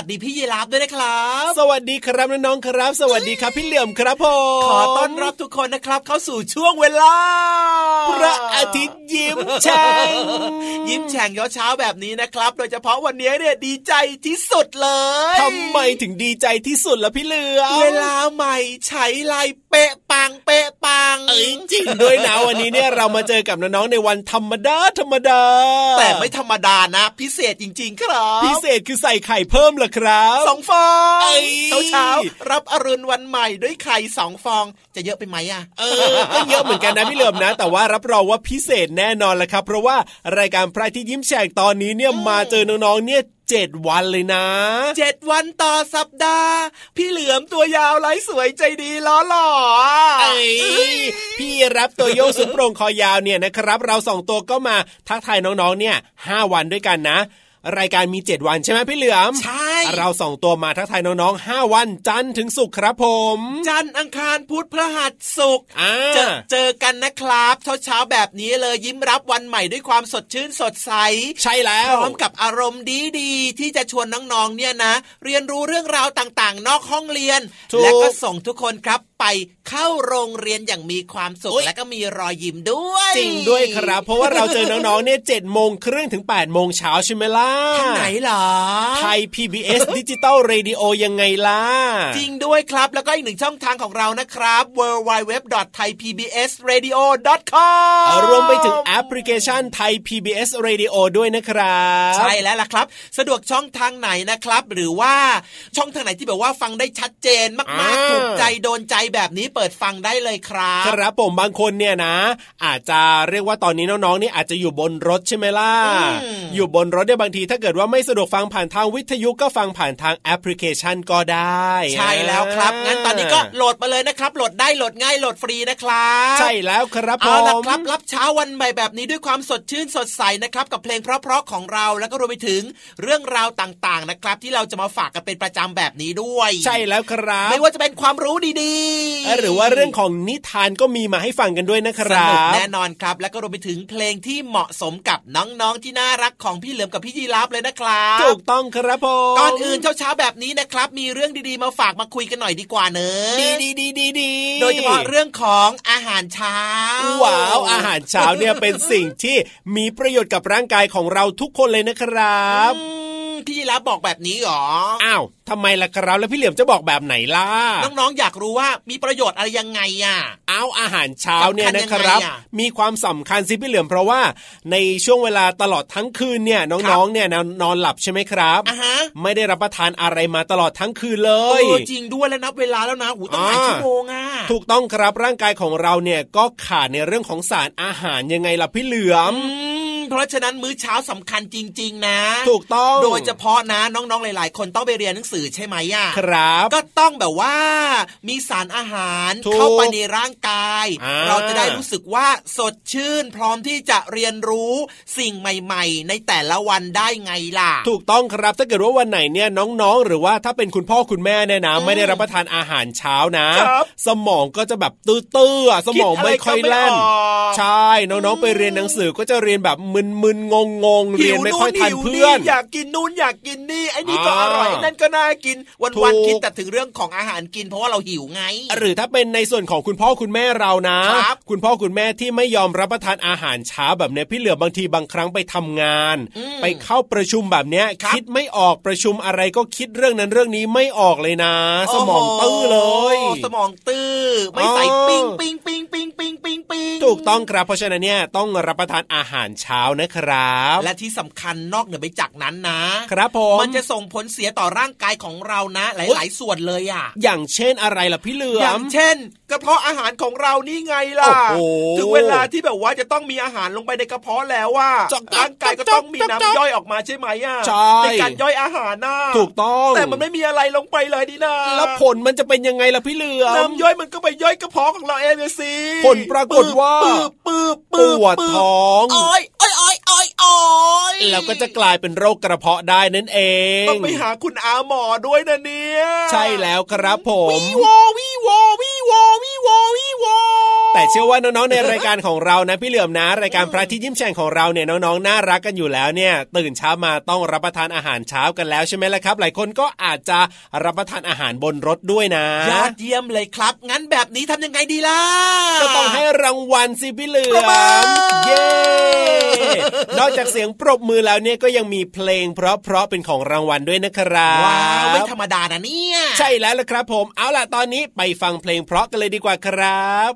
วัสดีพี่ยีราฟด้วยนะครับ สวัสดีครับน้องๆครับ สวัสดีครับพี่เหลี่ยมครับผมขอต้อนรับทุกคนนะครับ เข้าสู่ช่วงเวลา พระอาทิตย์ยิ้มแฉ่งยิ้มแฉ่งเช้าๆแบบนี้นะครับ โดยเฉพาะวันนี้เนี่ยดีใจที่สุดเลยทำไมถึงดีใจที่สุดล่ะพี่เหลือมเวลาใหม่ใช้ลายเป๊ะปังเป๊ะปังเอ้ยจริงด้วยนะวันนี้เนี่ยเรามาเจอกับน้องๆในวันธรรมดาธรรมดา แต่ไม่ธรรมดานะ พิเศษจริง ๆ ครับ พิเศษคือใส่ไข่เพิ่มเหรอครับสองฟองเอ้ยเช้าๆรับอรุณวันใหม่ด้วยไข่สองฟอง จะเยอะไปไหมอะเออก็เยอะเหมือนกันนะพี่เหลิมนะ แต่ว่ารับรองว่าพิเศษแน่นอนแหละครับ เพราะว่ารายการพระอาที่ยิ้มแฉกตอนนี้เนี่ยมาเจอน้องๆเนี่ย เจ็ดวันเลยนะเจ็ดวันต่อสัปดาห์ พี่เหลือมตัวยาวไร้สวยใจดีล้อหล่อเอ้ยพี่รับตัวโยกสุดโปร่งคอยาวเนี่ยนะครับ เราสองตัวก็มาทักทายน้องๆเนี่ยห้าวันด้วยกันนะ รายการมี 7 วันใช่ไหมพี่เหลือม ใช่ เราสองตัวมาทักทายน้องๆ 5 วันจันทร์ถึงศุกร์ครับผม จันทร์อังคารพุธพฤหัสศุกร์อ่าเจอเจอกันนะครับเช้าเช้าๆแบบนี้เลยยิ้มรับวันใหม่ด้วยความสดชื่นสดใส ใช่แล้พวร้อมกับอารมณ์ดีๆ ที่จะชวนน้องๆเนี่ยนะ เรียนรู้เรื่องราวต่างๆ นอกห้องเรียนถูกและก็ส่งทุกคนครับ ไปเข้าโรงเรียนอย่างมีความสุขโอ๊ยและก็มีรอยยิ้มด้วย จริงด้วยครับ เพราะว่าเราเจอน้องๆเนี่ยเจ็ดโมงครึ่งถึงแปดโมงเช้าใช่ไหมล่ะทางไหนเหรอไทย PBS ดิจิตอลเรดิโอยังไงล่ะ จริงด้วยครับแล้วก็อีกหนึ่งช่องทางของเรานะครับ www.thaipbsradio.com รวมไปถึงแอปพลิเคชันไทย PBS Radio ด้วยนะครับ ใช่แล้วล่ะครับ สะดวกช่องทางไหนนะครับ หรือว่าช่องทางไหนที่แบบว่าฟังได้ชัดเจนมากอ่าๆถูกใจโดนใจแบบนี้เปิดฟังได้เลยครับ ครับผมบางคนเนี่ยนะ อาจจะเรียกว่าตอนนี้น้องๆเนี่ยอาจจะอยู่บนรถใช่ไหมล่ะอืมอยู่บนรถเนี่ยบางทีถ้าเกิดว่าไม่สะดวกฟังผ่านทางวิทยุก็ฟังผ่านทางแอปพลิเคชันก็ได้ ใช่แล้วครับงั้นตอนนี้ก็โหลดมาเลยนะครับโหลดได้โหลดง่ายโหลดฟรีนะครับใช่แล้วครับผเอาละมครับรับเช้าวันใหม่แบบนี้ด้วยความสดชื่นสดใสนะครับกับเพลงเพราะๆของเราแล้วก็รวมไปถึงเรื่องราวต่างๆนะครับ ที่เราจะมาฝากกันเป็นประจำแบบนี้ด้วย ใช่แล้วครับ ไม่ว่าจะเป็นความรู้ดีหรือว่าเรื่องของนิทานก็มีมาให้ฟังกันด้วยนะคสรันุกบแน่นอนครับ แล้วก็รวมไปถึงเพลงที่เหมาะสมกับน้องๆที่น่ารักของพี่เหลือมกับพี่ยีรับเลยนะครับถูกต้องครับผมก่อนอื่นเช้าๆแบบนี้นะครับ มีเรื่องดีๆมาฝากมาคุยกันหน่อยดีกว่าเนอะดีดีดีดีดีโดยเฉพาะเรื่องของอาหารเช้าว้าวอาหารเช้าเนี่ยเป็นสิ่งที่มีประโยชน์กับร่างกายของเราทุกคนเลยนะครับอืม พี่ยีรับบอกแบบนี้หรอ อ้าวทำไมล่ะครับแล้วพี่เหลี่ยมจะบอกแบบไหนล่ะ น้องๆอยากรู้ว่ามีประโยชน์อะไรยังไงอะ เอาอาหารเช้าเนี่ยนะครับสำคัญยังไงอะมีความสำคัญสิพี่เหลือมเพราะว่าในช่วงเวลาตลอดทั้งคืนเนี่ยครัน้องบๆเนี่ยนอนนอนหลับใช่ไหมครับอะฮะไม่ได้รับประทานอะไรมาตลอดทั้งคืนเลเอยอจริงด้วยแล้วนับเวลาแล้วนะหูตั้งหลายอ่าชั่วโมงอะถูกต้องครับร่างกายของเราเนี่ยก็ขาดในเรื่องของสารอาหารยังไงล่ะพี่เหลือมอืม เพราะฉะนั้นมื้อเช้าสำคัญจริง ๆ นะ ถูกต้อง โดยเฉพาะนะน้องๆหลาย ๆ คนต้องไปเรียนหนังสือใช่ไหมอะครับ ก็ต้องแบบว่ามีสารอาหารถูกเข้าไปในร่างกายอ่าเราจะได้รู้สึกว่าสดชื่น พร้อมที่จะเรียนรู้สิ่งใหม่ ๆ ในแต่ละวันได้ไงล่ะ ถูกต้องครับถ้าเกิดว่าวันไหนเนี่ยน้องๆ หรือว่าถ้าเป็นคุณพ่อคุณแม่เนี่ยนะอืมไม่ได้รับประทานอาหารเช้านะครับสมองก็จะแบบตื้อๆอะสมองไม่ค่อยแล่นคิดอะไรก็ไม่ออกใช่น้องๆไปเรียนหนังสือก็จะเรียนแบบมึนๆงงๆเรียนไม่ค่อยทันหิวเพื่อนอยากกินนู่นอยากกินนี่ไอ้นี่ก็อ่าอร่อยไอ้นั่นก็น่ากินถูวันกๆคิดแต่ถึงเรื่องของอาหารกินเพราะว่าเราหิวไง หรือถ้าเป็นในส่วนของคุณพ่อคุณแม่เรานะครับคุณพ่อคุณแม่ที่ไม่ยอมรับประทานอาหารเช้าแบบเนี้ยพี่เหลือบางทีบางครั้งไปทำงานอืมไปเข้าประชุมแบบเนี้ยครับคิดไม่ออกประชุมอะไรก็คิดเรื่องนั้นเรื่องนี้ไม่ออกเลยนะ สมองตื้อเลยโอ้สมองตื้อไม่ใส่อ๋อปิ้งปิ้งปิ้งปิ้งปิ้งปิ้งปิ้งถูกต้องครับเพราะฉะนั้นเนี่ยต้องรับประทานอาหารเช้านะครับ และที่สำคัญนอกเหนือไปจากนั้นนะ ครับผมมันจะส่งผลเสียต่อร่างกายของเรานะ หลาย ๆ ส่วนเลยอะ อย่างเช่นอะไรล่ะพี่เหลืออย่ามงเช่นกระเพาะอาหารของเรานี่ไงล่ะโอ้โหถึงเวลาที่แบบว่าจะต้องมีอาหารลงไปในกระเพาะแล้วว่าจ๊อกจ๊อกร่างกายก็ต้องมีจ๊อกจ๊อกน้ำย่อยออกมาใช่ไหมอะใช่การย่อยอาหารน่ะถูกต้องแต่มันไม่มีอะไรลงไปเลยนี่นะแล้วผลมันจะเป็นยังไงล่ะพี่เหลือมน้ำย่อยมันก็ไปย่อยกระเพาะของเราเองเลยสิผลปรากฏว่าปืบปืบปปืบวดท้องโอ้ยโอ้ยโอ้ยโอ้ยโอ้ยแล้วก็จะกลายเป็นโรคกระเพาะได้นั่นเอง ต้องไปหาคุณอาหมอด้วยนะเนี่ย ใช่แล้วครับผมวีวอวีวอวีวอวีวอวีวอแต่เชื่อว่าน้องๆในรายการของเรานะพี่เหลือมนะ รายการพระอาที่ยิ้มแฉ่งของเราเนี่ยน้องๆน่ารักกันอยู่แล้วเนี่ย ตื่นเช้ามาต้องรับประทานอาหารเช้ากันแล้วใช่ไหมล่ะครับ หลายคนก็อาจจะรับประทานอาหารบนรถด้วยนะยอดเยี่ยมเลยครับ งั้นแบบนี้ทำยังไงดีล่ะก็ต้องให้ รางวัลสิพี่เหลืปรบมืออมเย้นอกจากเสียงปรบมือแล้วเนี่ยก็ยังมีเพลง เพราะๆเป็นของรางวัลด้วยนะครับว้าวไม่ธรรมดานะเนี่ยใช่แล้วล่ะครับ ผมเอาล่ะตอนนี้ไปฟังเพลงเพราะกันเลยดีกว่าครับ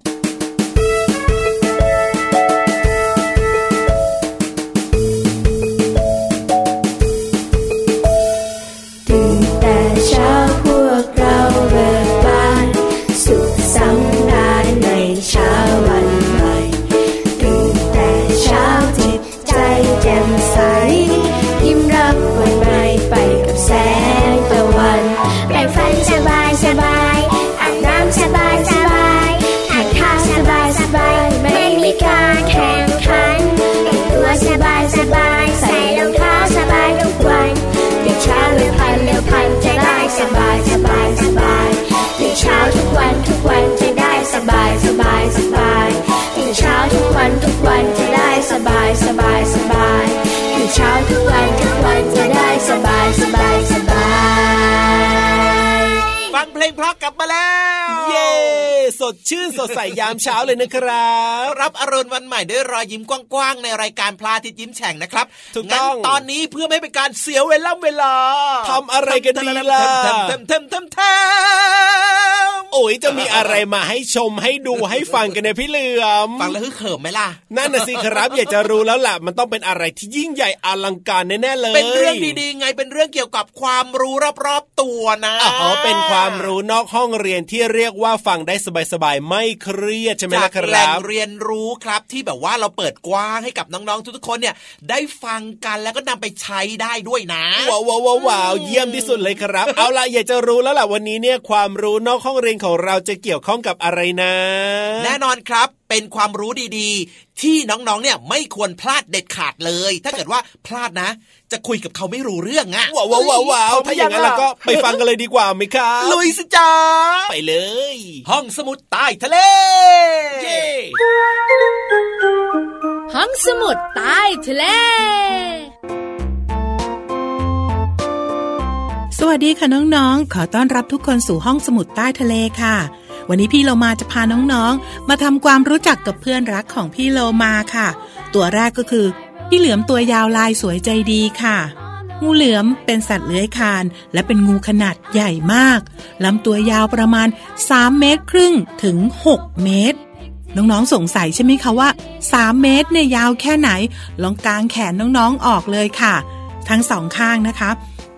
ตื่นแต่เช้า ดชื่นสดใสยามเช้าเลยนะครับ รับอรุณวันใหม่ด้วยรอยยิ้มกว้างๆในรายการพลาทิตยิ้มแฉ่งนะครับถูกต้องงั้นตอนนี้เพื่อไม่ให้เป็นการเสียเวลาเวลาทำอะไรกันดีล่ะทำทำทำทำทำ โอ้ยจะมีอะไรมาให้ชมให้ดูให้ฟังกันเนี่ยพี่เหลือมฟังแล้วฮึกเขิมไหมล่ะนั่นน่ะสิครับ อยากจะรู้แล้วล่ะมันต้องเป็นอะไรที่ยิ่งใหญ่อลังการแน่ๆเลย เป็นเรื่องดีๆไงเป็นเรื่องเกี่ยวกับความรู้รอบๆตัวนะอ๋อเป็นความรู้นอกห้องเรียนที่เรียกว่าฟังได้สบายๆไม่เครียดใช่ไหมจาล่ะกคแหล่รังบเรียนรู้ครับที่แบบว่าเราเปิดกว้างให้กับน้องๆทุกๆคนเนี่ยได้ฟังกันแล้วก็นำไปใช้ได้ด้วยนะว้าวว้าวว้าวว้าวเยี่ยมที่สุดเลยครับ เอาล่ะอยากจะรู้แล้วล่ะวันนี้เนี่ยความรู้นอกห้องเรียนของเราจะเกี่ยวข้องกับอะไรนะ แน่นอนครับเเป็นความรู้ดีๆ ที่น้องๆเนี่ยไม่ควรพลาดเด็ดขาดเลย ถ้าเกิดว่าพลาดนะ จะคุยกับเขาไม่รู้เรื่องอะว้าวว้าวว้าวว้าวถ้าอย่างนั้นเราก็ไปฟังกันเลยดีกว่าไหมครับลุยสิจ้าไปเลย ห้องสมุดใต้ทะเลเย้ห้องสมุดใต้ทะเล สวัสดีค่ะน้องๆ ขอต้อนรับทุกคนสู่ห้องสมุดใต้ทะเลค่ะ วันนี้พี่โลมาจะพาน้องๆ มาทำความรู้จักกับเพื่อนรักของพี่โลมาค่ะ ตัวแรกก็คือ พี่เหลือมตัวยาวลายสวยใจดีค่ะ งูเหลือมเป็นสัตว์เลื้อยคลาน และเป็นงูขนาดใหญ่มากลำตัวยาวประมาณ 3 เมตรครึ่งถึง 6 เมตรน้องๆ สงสัยใช่ไหมคะว่า 3 เมตรเนี่ยยาวแค่ไหน ลองกางแขนน้องๆ ออกเลยค่ะ ทั้งสองข้างนะคะ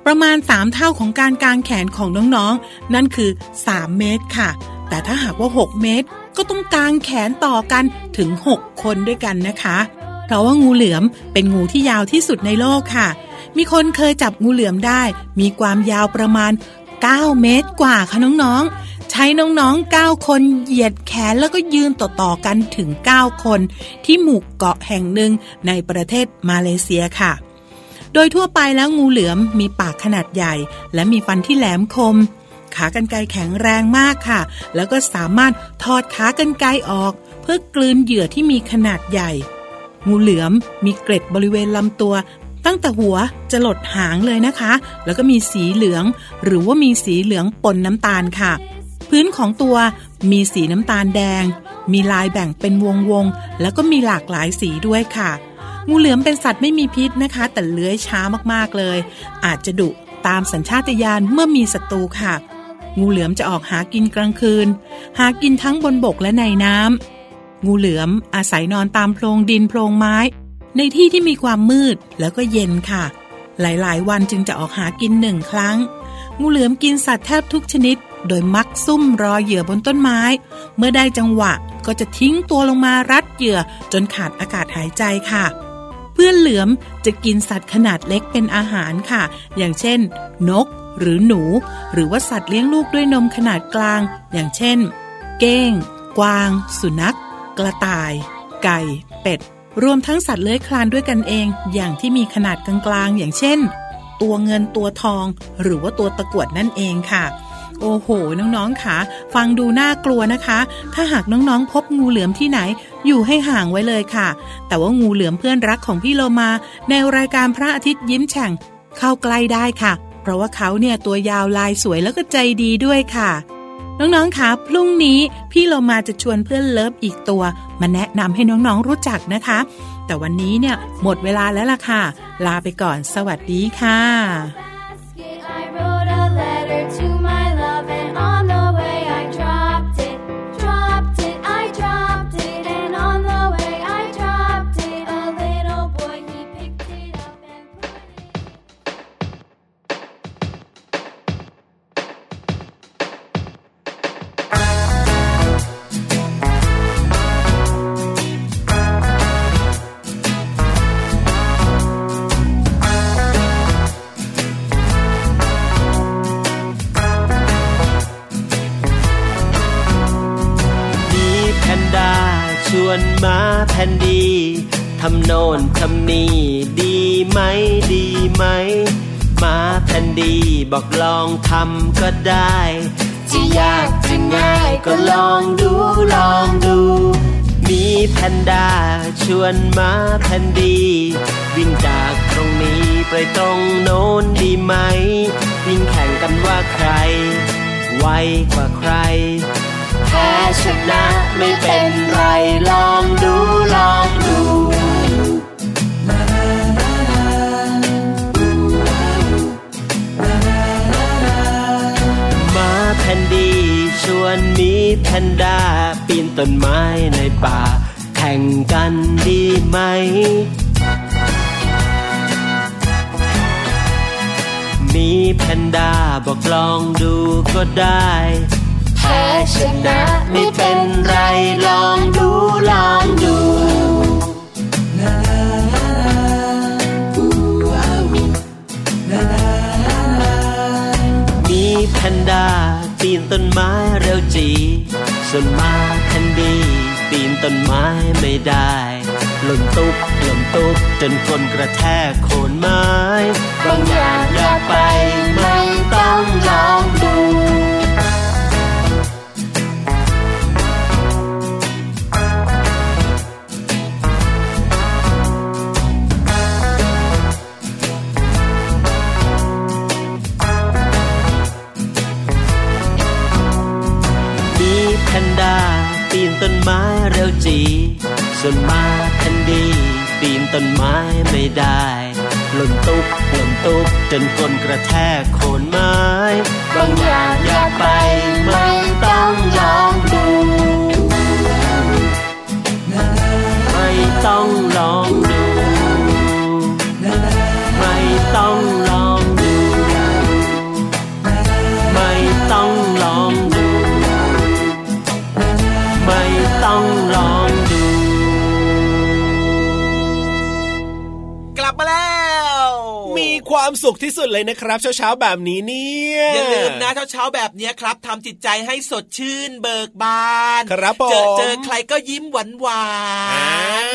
ประมาณ 3 เท่าของการกางแขนของน้องๆ นั่นคือ 3 เมตรค่ะ แต่ถ้าหากว่า 6 เมตร ก็ต้องกางแขนต่อกันถึง 6 คนด้วยกันนะคะ เพราะว่างูเหลือมเป็นงูที่ยาวที่สุดในโลกค่ะ มีคนเคยจับงูเหลือมได้ มีความยาวประมาณ 9 เมตรกว่าค่ะน้องๆใช้น้องๆ 9 คนเหยียดแขนแล้วก็ยืนต่อๆกันถึง 9 คน ที่หมู่เกาะแห่งหนึ่งในประเทศมาเลเซียค่ะ โดยทั่วไปแล้วงูเหลือมมีปากขนาดใหญ่ และมีฟันที่แหลมคม ขากรรไกรแข็งแรงมากค่ะ แล้วก็สามารถถอดขากรรไกรออก เพื่อกลืนเหยื่อที่มีขนาดใหญ่ งูเหลือมมีเกร็ดบริเวณลำตัว ตั้งแต่หัวจะหลดหางเลยนะคะ แล้วก็มีสีเหลือง หรือว่ามีสีเหลืองปนน้ำตาลค่ะ พื้นของตัวมีสีน้ำตาลแดง มีลายแบ่งเป็นวงวงๆแล้วก็มีหลากหลายสีด้วยค่ะ งูเหลือมเป็นสัตว์ไม่มีพิษนะคะ แต่เลื้อยช้ามากๆเลย อาจจะดุตามสัญชาตญาณเมื่อมีศัตรูค่ะ งูเหลือมจะออกหากินกลางคืน หากินทั้งบนบกและในน้ำงูเหลือมอาศัยนอนตามโพรงดินโพรงไม้ ในที่ที่มีความมืดแล้วก็เย็นค่ะ หลายๆ วันจึงจะออกหากินหนึ่งครั้ง งูเหลือมกินสัตว์แทบทุกชนิด โดยมักซุ่มรอเหยื่อบนต้นไม้ เมื่อได้จังหวะก็จะทิ้งตัวลงมารัดเหยื่อจนขาดอากาศหายใจค่ะ เพื่อนเหลือมจะกินสัตว์ขนาดเล็กเป็นอาหารค่ะ อย่างเช่น นก หรือหนู หรือว่าสัตว์เลี้ยงลูกด้วยนมขนาดกลาง อย่างเช่น เก้ง กวาง สุนัข กระต่าย ไก่ เป็ด รวมทั้งสัตว์เลื้อยคลานด้วยกันเอง อย่างที่มีขนาดกลางๆ อย่างเช่น ตัวเงินตัวทอง หรือว่าตัวตะกวดนั่นเองค่ะ โอ้โห น้องๆค่ะ ฟังดูน่ากลัวนะคะ ถ้าหากน้องๆ พบงูเหลือมที่ไหน อยู่ให้ห่างไว้เลยค่ะ แต่ว่างูเหลือมเพื่อนรักของพี่โลมา ในรายการพระอาทิตย์ยิ้มแฉ่ง เข้าใกล้ได้ค่ะ เพราะว่าเขาเนี่ยตัวยาวลายสวยแล้วก็ใจดีด้วยค่ะน้องๆ คะพรุ่งนี้พี่โลมาจะชวนเพื่อนเลิฟอีกตัว มาแนะนำให้น้องๆ รู้จักนะคะ แต่วันนี้เนี่ยหมดเวลาแล้วล่ะค่ะ ลาไปก่อน สวัสดีค่ะ วนมาแผ่นดีทำโน่นทำนี่ดีไหมดีไหมมาแผ่นดีบอกลองทำก็ได้ จะยากจะง่ายก็ลองดูลองดู มีแพนด้าชวนมาแผ่นดี วิ่งจากตรงนี้ไปตรงโน้นดีไหม วิ่งแข่งกันว่าใคร ไวกว่าใคร พ้ชนะไม่เป็นไรลองดูลองดูมาแผ่นดีชวนมีแพนด้าปีนต้นไม้ในป่า แข่งกันดีไหมมีแพนด้าบอกลองดูก็ได้ พ้ชนะไม่เป็นไรลองดูลองดูมีแพนด้าปีนต้นไม้เร็วจี ส่วนมาแคนดี้ปีนต้นไม้ไม่ได้หล่นตุ๊บหล่นตุ๊บจนคนกระแทกโคนไม้ บางอย่างอย่าไป ต้นไม้เร็วจี ส่วนมาแคนดี ปีนต้นไม้ไม่ได้หล่นตุบหล่นตุบจนคนกระแทกโคนไม้ บางอย่างอย่าไปไม่ต้องลองดู ไม่ต้องลองดู ไม่ต้อง ความสุขที่สุดเลยนะครับเช้าๆแบบนี้เนี่ยอย่าลืมนะเช้าๆแบบเนี้ยครับทำจิตใจให้สดชื่นเบิกบานครับผมเจอเจอใครก็ยิ้มหวานหวาอ่าน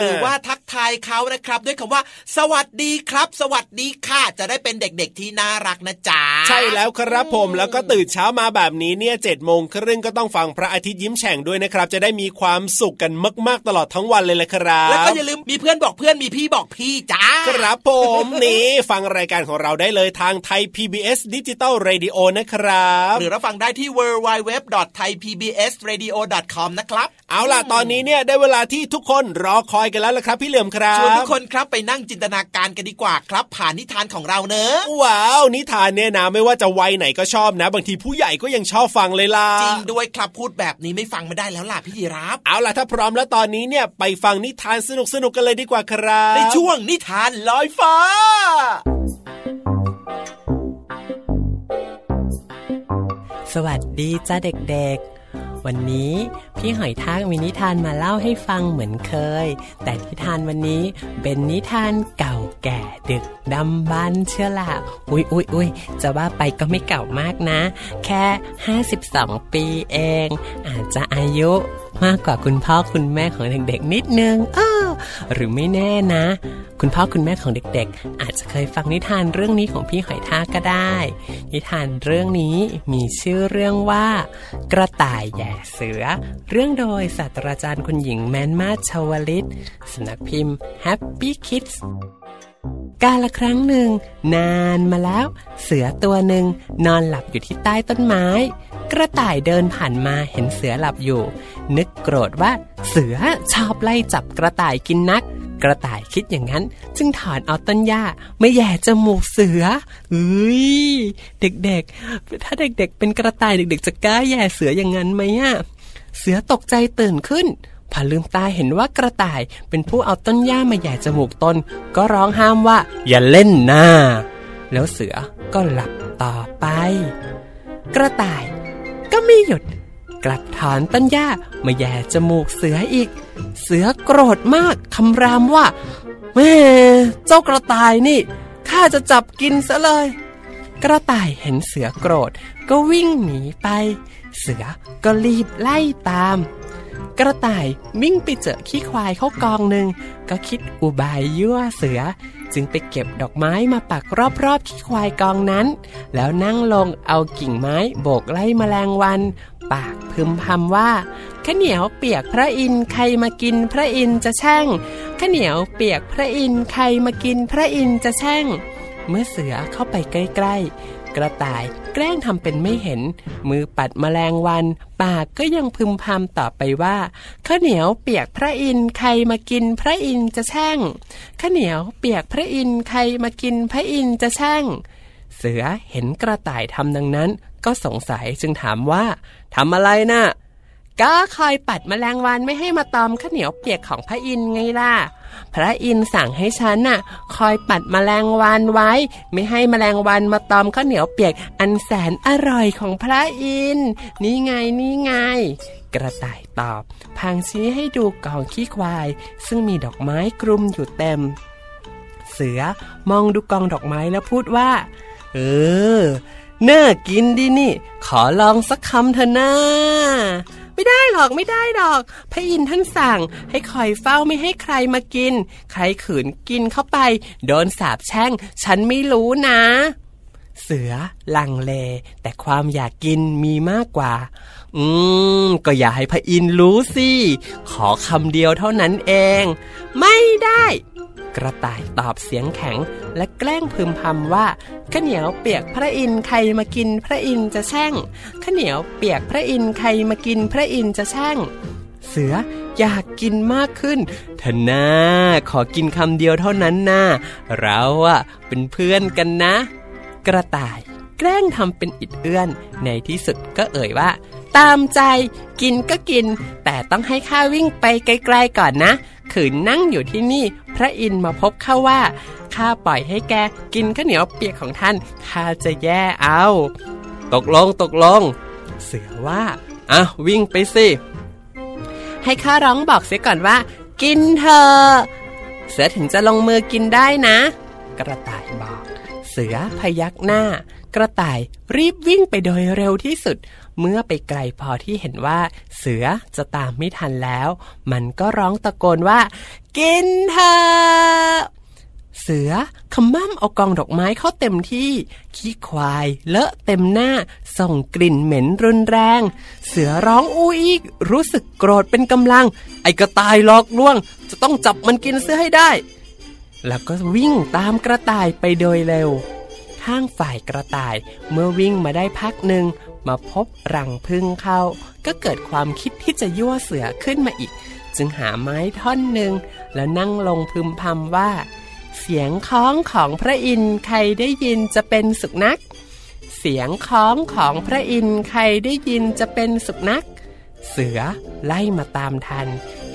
หรือว่าทักทายเขานะครับ ด้วยคำว่า สวัสดีครับ สวัสดีค่ะจะได้เป็นเด็กๆที่น่ารักนะจ๊ะใช่แล้วครับผมแล้วก็ตื่นเช้ามาแบบนี้เนี่ยเจ็ดโมงครึ่งก็ต้องฟังพระอาทิตย์ยิ้มแฉ่งด้วยนะครับ จะได้มีความสุขกันมากๆตลอดทั้งวันเลยแหละครับแล้วก็อย่าลืมมีเพื่อนบอกเพื่อนมีพี่บอกพี่จ้าครับผมนี่ฟังรายการของเราได้เลยทางไทย PBS ดิจิตอล Radio นะครับ หรือรับฟังได้ที่ www.thaipbsradio.com นะครับ เอาล่ะ ตอนนี้เนี่ยได้เวลาที่ทุกคนรอคอยกันแล้วละครับพี่เหลือมครับชวนทุกคนครับไปนั่งจินตนาการกันดีกว่าครับ ผ่านนิทานของเราเนอะว้าวนิทานเนี่ยนะไม่ว่าจะวัยไหนก็ชอบนะ บางทีผู้ใหญ่ก็ยังชอบฟังเลยล่ะจริงด้วยครับพูดแบบนี้ไม่ฟังไม่ได้แล้วล่ะพี่ยีรับเอาล่ะถ้าพร้อมแล้วตอนนี้เนี่ยไปฟังนิทานสนุกๆกันเลยดีกว่าครับ ในช่วงนิทานลอยฟ้า สวัสดีจ้าเด็กๆ วันนี้พี่หอยทากมีนิทานมาเล่าให้ฟังเหมือนเคย แต่นิทานวันนี้เป็นนิทานเก่าแก่ดึกดำบรรพ์เชื่อละอุ๊ยอุ๊ยอุ๊ยจะว่าไปก็ไม่เก่ามากนะ แค่ 52 ปีเอง อาจจะอายุ มากกว่าคุณพ่อคุณแม่ของเด็กๆ นิดนึงเออหรือไม่แน่นะ คุณพ่อคุณแม่ของเด็กๆ อาจจะเคยฟังนิทานเรื่องนี้ของพี่หอยทากก็ได้ นิทานเรื่องนี้มีชื่อเรื่องว่า กระต่ายแย่เสือ เรื่องโดยศาสตราจารย์คุณหญิงแมนมาชาวลิตสำนักพิมพ์ Happy Kids กาละครั้งหนึ่ง นานมาแล้ว เสือตัวหนึ่งนอนหลับอยู่ที่ใต้ต้นไม้ กระต่ายเดินผ่านมาเห็นเสือหลับอยู่ นึกโกรธว่าเสือชอบไล่จับกระต่ายกินนัก กระต่ายคิดอย่างนั้น จึงถอนเอาต้นหญ้าไม่แย่จมูกเสือเอ้ยเด็กๆ ถ้าเด็กๆ เป็นกระต่ายเด็ก ๆ จะกล้าแย่เสืออย่างนั้นไหมอะเสือตกใจตื่นขึ้น พอลืมตาเห็นว่ากระต่ายเป็นผู้เอาต้นหญ้ามาแย่จมูกตน ก็ร้องห้ามว่า อย่าเล่นหน้า แล้วเสือก็หลับต่อไป กระต่ายก็ไม่หยุด กลับถอนต้นหญ้ามาแย่จมูกเสืออีก เสือโกรธมากคำรามว่าแม่เจ้ากระต่ายนี่ข้าจะจับกินซะเลย กระต่ายเห็นเสือโกรธก็วิ่งหนีไป เสือก็รีบไล่ตาม กระต่ายวิ่งไปเจอขี้ควายเข้ากองหนึ่งก็คิดอุบายยั่วเสือ จึงไปเก็บดอกไม้มาปักรอบๆขี้ควายกองนั้น แล้วนั่งลงเอากิ่งไม้โบกไล่แมลงวัน ปากพึมพำว่าข้าเหนียวเปียกพระอินทร์ใครมากินพระอินทร์จะแช่งข้าเหนียวเปียกพระอินทร์ใครมากินพระอินทร์จะแช่งเมื่อเสือเข้าไปใกล้ๆ กระต่าย แกล้งทำเป็นไม่เห็น มือปัดแมลงวัน ปากก็ยังพึมพำต่อไปว่าข้าวเหนียวเปียกพระอินทร์ใครมากินพระอินทร์จะแช่งข้าวเหนียวเปียกพระอินทร์ใครมากินพระอินทร์จะแช่งเสือเห็นกระต่ายทำดังนั้น ก็สงสัยจึงถามว่าทำอะไรนะ่ะ ก็คอยปัดแมลงวันไม่ให้มาตอมข้าวเหนียวเปียกของพระอินทร์ไงล่ะ พระอินทร์สั่งให้ฉันน่ะ คอยปัดแมลงวันไว้ ไม่ให้แมลงวันมาตอมข้าวเหนียวเปียกอันแสนอร่อยของพระอินทร์นี่ไงนี่ไง กระต่ายตอบ พางชี้ให้ดูกองขี้ควาย ซึ่งมีดอกไม้คลุมอยู่เต็ม เสือมองดูกองดอกไม้แล้วพูดว่า เออน่ากินดีนี่ ขอลองสักคำเถอะนะ ไม่ได้หรอกไม่ได้หรอก พระอินทร์ท่านสั่ง ให้คอยเฝ้าไม่ให้ใครมากิน ใครขืนกินเข้าไป โดนสาปแช่ง ฉันไม่รู้นะ เสือลังเล แต่ความอยากกินมีมากกว่า อืม ก็อย่าให้พระอินทร์รู้สิ ขอคำเดียวเท่านั้นเอง ไม่ได้ กระต่ายตอบเสียงแข็ง และแกล้งพึมพำว่าข้าเหนียวเปียกพระอินทร์ใครมากินพระอินทร์จะแช่งข้าเหนียวเปียกพระอินทร์ใครมากินพระอินทร์จะแช่ง เสืออยากกินมากขึ้นเถอะนะขอกินคำเดียวเท่านั้นนะเราอะเป็นเพื่อนกันนะ กระต่ายแกล้งทำเป็นอิดเอื้อน ในที่สุดก็เอ่ยว่า ตามใจ กินก็กิน แต่ต้องให้ข้าวิ่งไปไกลๆก่อนนะ ขืนนั่งอยู่ที่นี่ พระอินทร์มาพบเข้าว่าข้าปล่อยให้แกกินข้าวเหนียวเปียกของท่านข้าจะแย่เอา ตกลงตกลง เสือว่าอะวิ่งไปสิให้ข้าร้องบอกเสียก่อนว่า กินเถอะเสือถึงจะลงมือกินได้นะ กระต่ายบอก เสือพยักหน้า กระต่ายรีบวิ่งไปโดยเร็วที่สุด เมื่อไปไกลพอที่เห็นว่า เสือจะตามไม่ทันแล้ว มันก็ร้องตะโกนว่า กินเถอะเสือขมั่มเอากองดอกไม้เข้าเต็มที่ ขี้ควายเลอะเต็มหน้า ส่งกลิ่นเหม็นรุนแรง เสือร้องอู้อีก รู้สึกโกรธเป็นกำลัง ไอ้กระต่ายหลอกลวง จะต้องจับมันกินเสื้อให้ได้ แล้วก็วิ่งตามกระต่ายไปโดยเร็วข้างฝ่ายกระต่ายเมื่อวิ่งมาได้พักหนึ่งมาพบรังพึ่งเข้า ก็เกิดความคิดที่จะยั่วเสือขึ้นมาอีก จึงหาไม้ท่อนหนึ่งแล้วนั่งลงพึมพำว่า เสียงคล้องของพระอินทร์ใครได้ยินจะเป็นสุขนักเสียงคล้องของพระอินทร์ใครได้ยินจะเป็นสุขนักเสือไล่มาตามทัน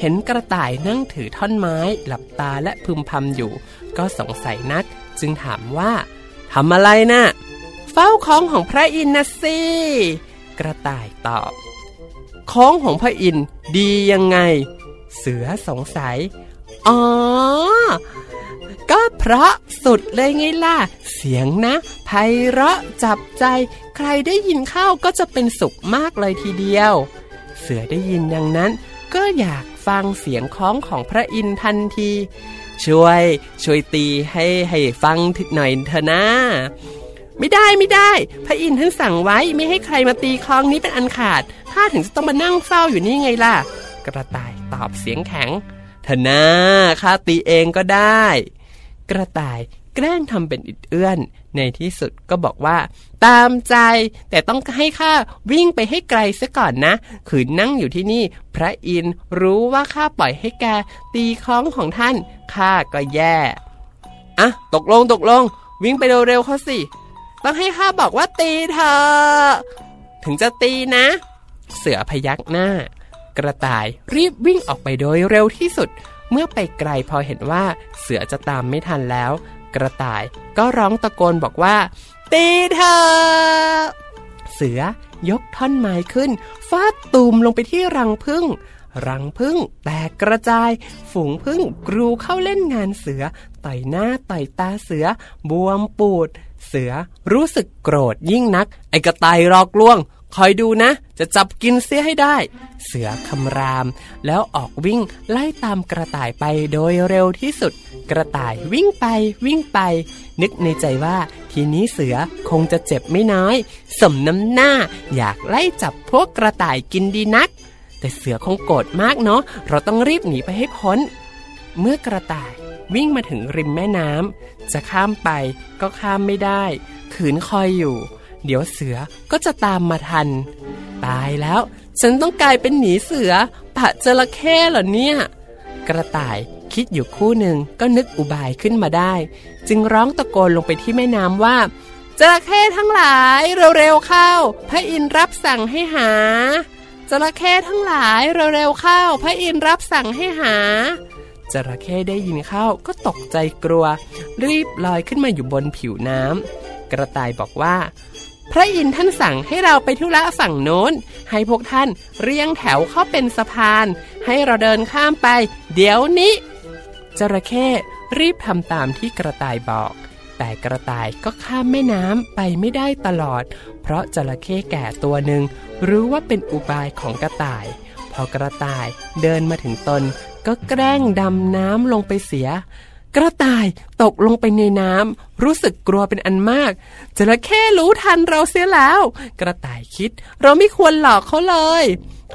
เห็นกระต่ายนั่งถือท่อนไม้หลับตาและพึมพำอยู่ ก็สงสัยนัก จึงถามว่าทำอะไรนะ่ะ เฝ้าคล้องของพระอินทร์นะสิกระต่ายตอบคล้องของพระอินทร์ดียังไง เสือสงสัย อ๋อ ก็เพราะสุดเลยไงล่ะ เสียงนะไพเราะจับใจ ใครได้ยินเข้าก็จะเป็นสุขมากเลยทีเดียว เสือได้ยินดังนั้นก็อยาก ฟังเสียงคล้องของพระอินทร์ทันที ช่วย ช่วยตีให้ให้ฟังทิดหน่อยเถอะนะไม่ได้ไม่ได้ พระอินทร์ท่านสั่งไว้ไม่ให้ใครมาตีคล้องนี้เป็นอันขาดถ้าถึงจะต้องมานั่งเฝ้าอยู่นี่ไงล่ะ กระต่ายตอบเสียงแข็งเถอะนะข้าตีเองก็ได้ กระต่ายแกล้งทำเป็นอิดเอื้อน ในที่สุดก็บอกว่า ตามใจ แต่ต้องให้ข้าวิ่งไปให้ไกลซะก่อนนะขืนนั่งอยู่ที่นี่ พระอินร์รู้ว่าข้าปล่อยให้แกตีคล้องของท่านข้าก็แย่อะตกลงตกลง วิ่งไปเร็วๆเขาสิ ต้องให้ข้าบอกว่าตีเธอ ถึงจะตีนะ เสือพยักหน้า กระต่ายรีบวิ่งออกไปโดยเร็วที่สุด เมื่อไปไกลพอเห็นว่าเสือจะตามไม่ทันแล้ว กระต่าย ก็ร้องตะโกนบอกว่า ตีเธอ เสือยกท่อนไม้ขึ้นฟาดตูมลงไปที่รังพึ่งรังพึ่งแตกกระจาย ฝูงพึ่งกรูเข้าเล่นงานเสือ ต่อยหน้าต่อยตาเสือบวมปูด เสือรู้สึกโกรธยิ่งนัก ไอ้กระต่ายหลอกลวง คอยดูนะ จะจับกินเสียให้ได้ เสือคำราม แล้วออกวิ่งไล่ตามกระต่ายไปโดยเร็วที่สุด กระต่ายวิ่งไปวิ่งไป นึกในใจว่าทีนี้เสือคงจะเจ็บไม่น้อย สมน้ำหน้าอยากไล่จับพวกกระต่ายกินดีนัก แต่เสือคงโกรธมากเนาะเราต้องรีบหนีไปให้พ้น เมื่อกระต่ายวิ่งมาถึงริมแม่น้ำจะข้ามไปก็ข้ามไม่ได้ ขืนคอยอยู่ เดี๋ยวเสือก็จะตามมาทัน ตายแล้ว ฉันต้องกลายเป็นหนีเสือปะจระเข้เหรอเนี่ย กระต่ายคิดอยู่คู่หนึ่งก็นึกอุบายขึ้นมาได้ จึงร้องตะโกนลงไปที่แม่น้ำว่าจระเข้ทั้งหลายเร็วๆเข้า พระอินทร์รับสั่งให้หาจระเข้ทั้งหลายเร็วๆเข้า พระอินทร์รับสั่งให้หาจระเข้ได้ยินเข้าก็ตกใจกลัว รีบลอยขึ้นมาอยู่บนผิวน้ำกระต่ายบอกว่า พระอินทร์ท่านสั่งให้เราไปทุระฝั่งโน้น ให้พวกท่านเรียงแถวเข้าเป็นสะพาน ให้เราเดินข้ามไป เดี๋ยวนี้ จระเข้รีบทำตามที่กระต่ายบอกแแต่กระต่ายก็ข้ามแม่น้ำไปไม่ได้ตลอด เพราะจระเข้แก่ตัวหนึ่งรู้ว่าเป็นอุบายของกระต่าย พอกระต่ายเดินมาถึงตนก็แกล้งดำน้ำลงไปเสีย กระต่ายตกลงไปในน้ำรู้สึกกลัวเป็นอันมากจระเข้รู้ทันเราเสียแล้ว กระต่ายคิด เราไม่ควรหลอกเขาเลย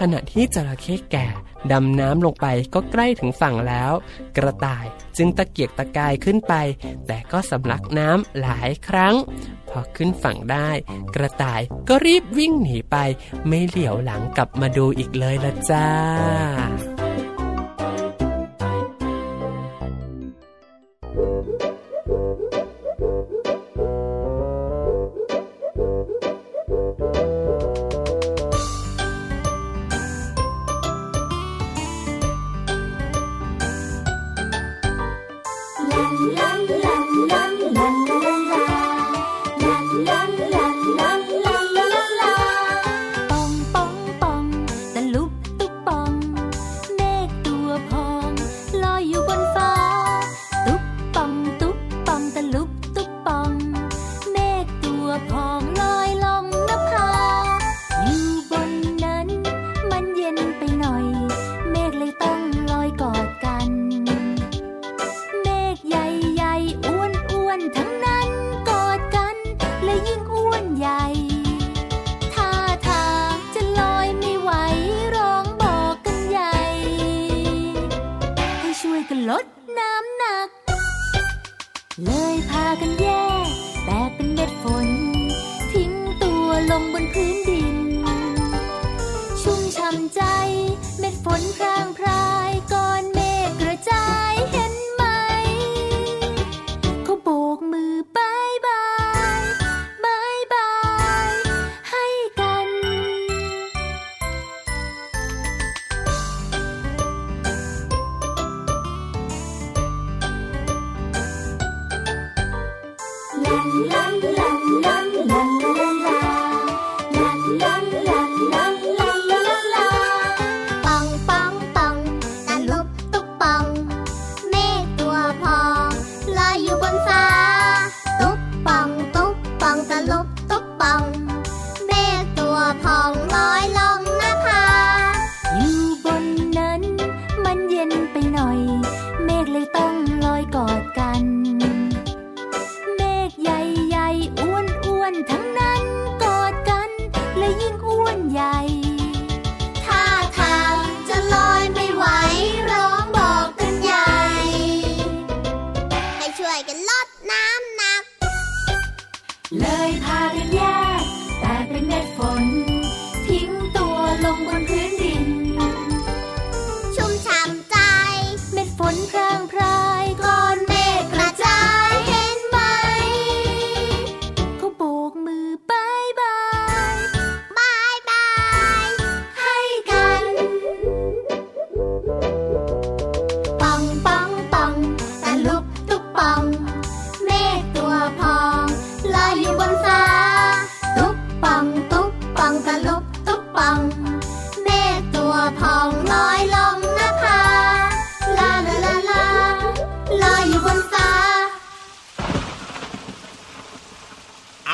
ขณะที่จระเข้แก่ดำน้ำลงไปก็ใกล้ถึงฝั่งแล้ว กระต่ายจึงตะเกียกตะกายขึ้นไป แต่ก็สำลักน้ำหลายครั้ง พอขึ้นฝั่งได้ กระต่ายก็รีบวิ่งหนีไป ไม่เหลียวหลังกลับมาดูอีกเลยละจ้า ป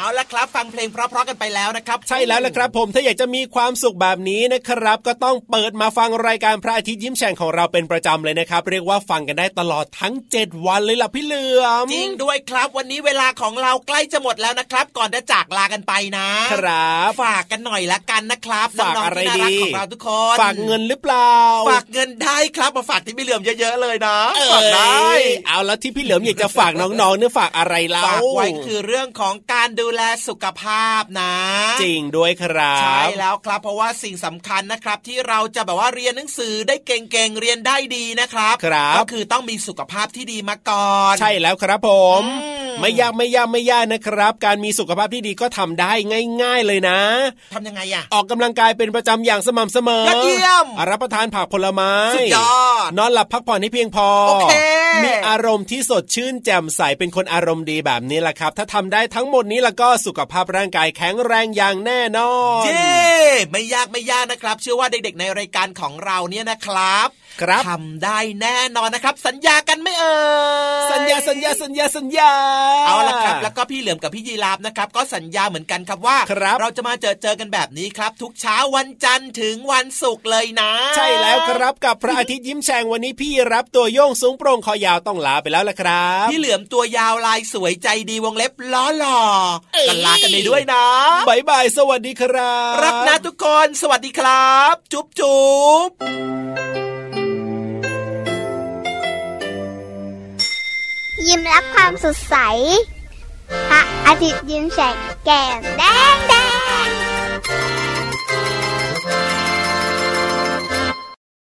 เอาละครับ ฟังเพลงเพราะๆกันไปแล้วนะครับ ใช่แล้วละครับผมถ้าอยากจะมีความสุขแบบนี้นะครับ ก็ต้องเปิดมาฟังรายการพระอาทิตย์ยิ้มแฉ่งของเราเป็นประจำเลยนะครับ เรียกว่าฟังกันได้ตลอดทั้ง 7 วันเลยล่ะพี่เหลือมจริงด้วยครับ วันนี้เวลาของเราใกล้จะหมดแล้วนะครับ ก่อนจะจากลากันไปนะ ครับฝากกันหน่อยละกันนะครับฝากน้องอะไรๆที่น่ารักดีของเราทุกคนฝากเงินหรือเปล่า ฝากเงินได้ครับมาฝากที่พี่เหลือมเยอะๆเลยนะเอ้ฝากได้ยเอาแล้วที่พี่เหลือมอยากจะฝากน้องๆเนี่ยฝากอะไรเล่าฝากไว้คือเรื่องของการดูแลสุขภาพนะ จริงด้วยครับ ใช่แล้วครับ เพราะว่าสิ่งสำคัญนะครับ ที่เราจะแบบว่าเรียนหนังสือได้เก่งๆเรียนได้ดีนะครับครับก็คือต้องมีสุขภาพที่ดีมาก่อน ใช่แล้วครับผมอืมไม่ยากไม่ยากไม่ยากนะครับ การมีสุขภาพที่ดีก็ทำได้ง่าย ๆเลยนะทำยังไงอะออกกำลังกายเป็นประจำอย่างสม่ำเสมอยอดเยี่ยมรับประทานผักผลไม้สุดยอดนอนหลับพักผ่อนให้เพียงพอโอเคมีอารมณ์ที่สดชื่นแจ่มใสเป็นคนอารมณ์ดีแบบนี้แหละครับ ถ้าทำได้ทั้งหมดนี้แล้วก็สุขภาพร่างกายแข็งแรงอย่างแน่นอน เย้ไม่ยากไม่ยากนะครับ เชื่อว่าเด็กๆ ในรายการของเราเนี่ยนะครับครับทำได้แน่นอนนะครับ สัญญากันไหม่เอ่ยสัญญาสัญญาสัญญาสัญญาเอาละครับ แล้วก็พี่เหลือมกับพี่ยีราฟนะครับ ก็สัญญาเหมือนกันครับว่าครับเราจะมาเจอเจอกันแบบนี้ครับ ทุกเช้าวันจันทร์ถึงวันศุกร์เลยนะ ใช่แล้วครับกับพระอาทิตย์ยิ้มแฉ่งวันนี้พี่รับตัวโยงสูงโปร่งคอยาวต้องลาไปแล้วละครับ พี่เหลือมตัวยาวลายสวยใจดีวงเล็บล้อหล่อกันลากันไปด้วยนะบายบายสวัสดีครับ รักนะทุกคน สวัสดีครับ จุ๊บจุ๊บยิ้มรับความสดใสพระอาทิตย์ยิ้มแฉกแก้มแดงแดง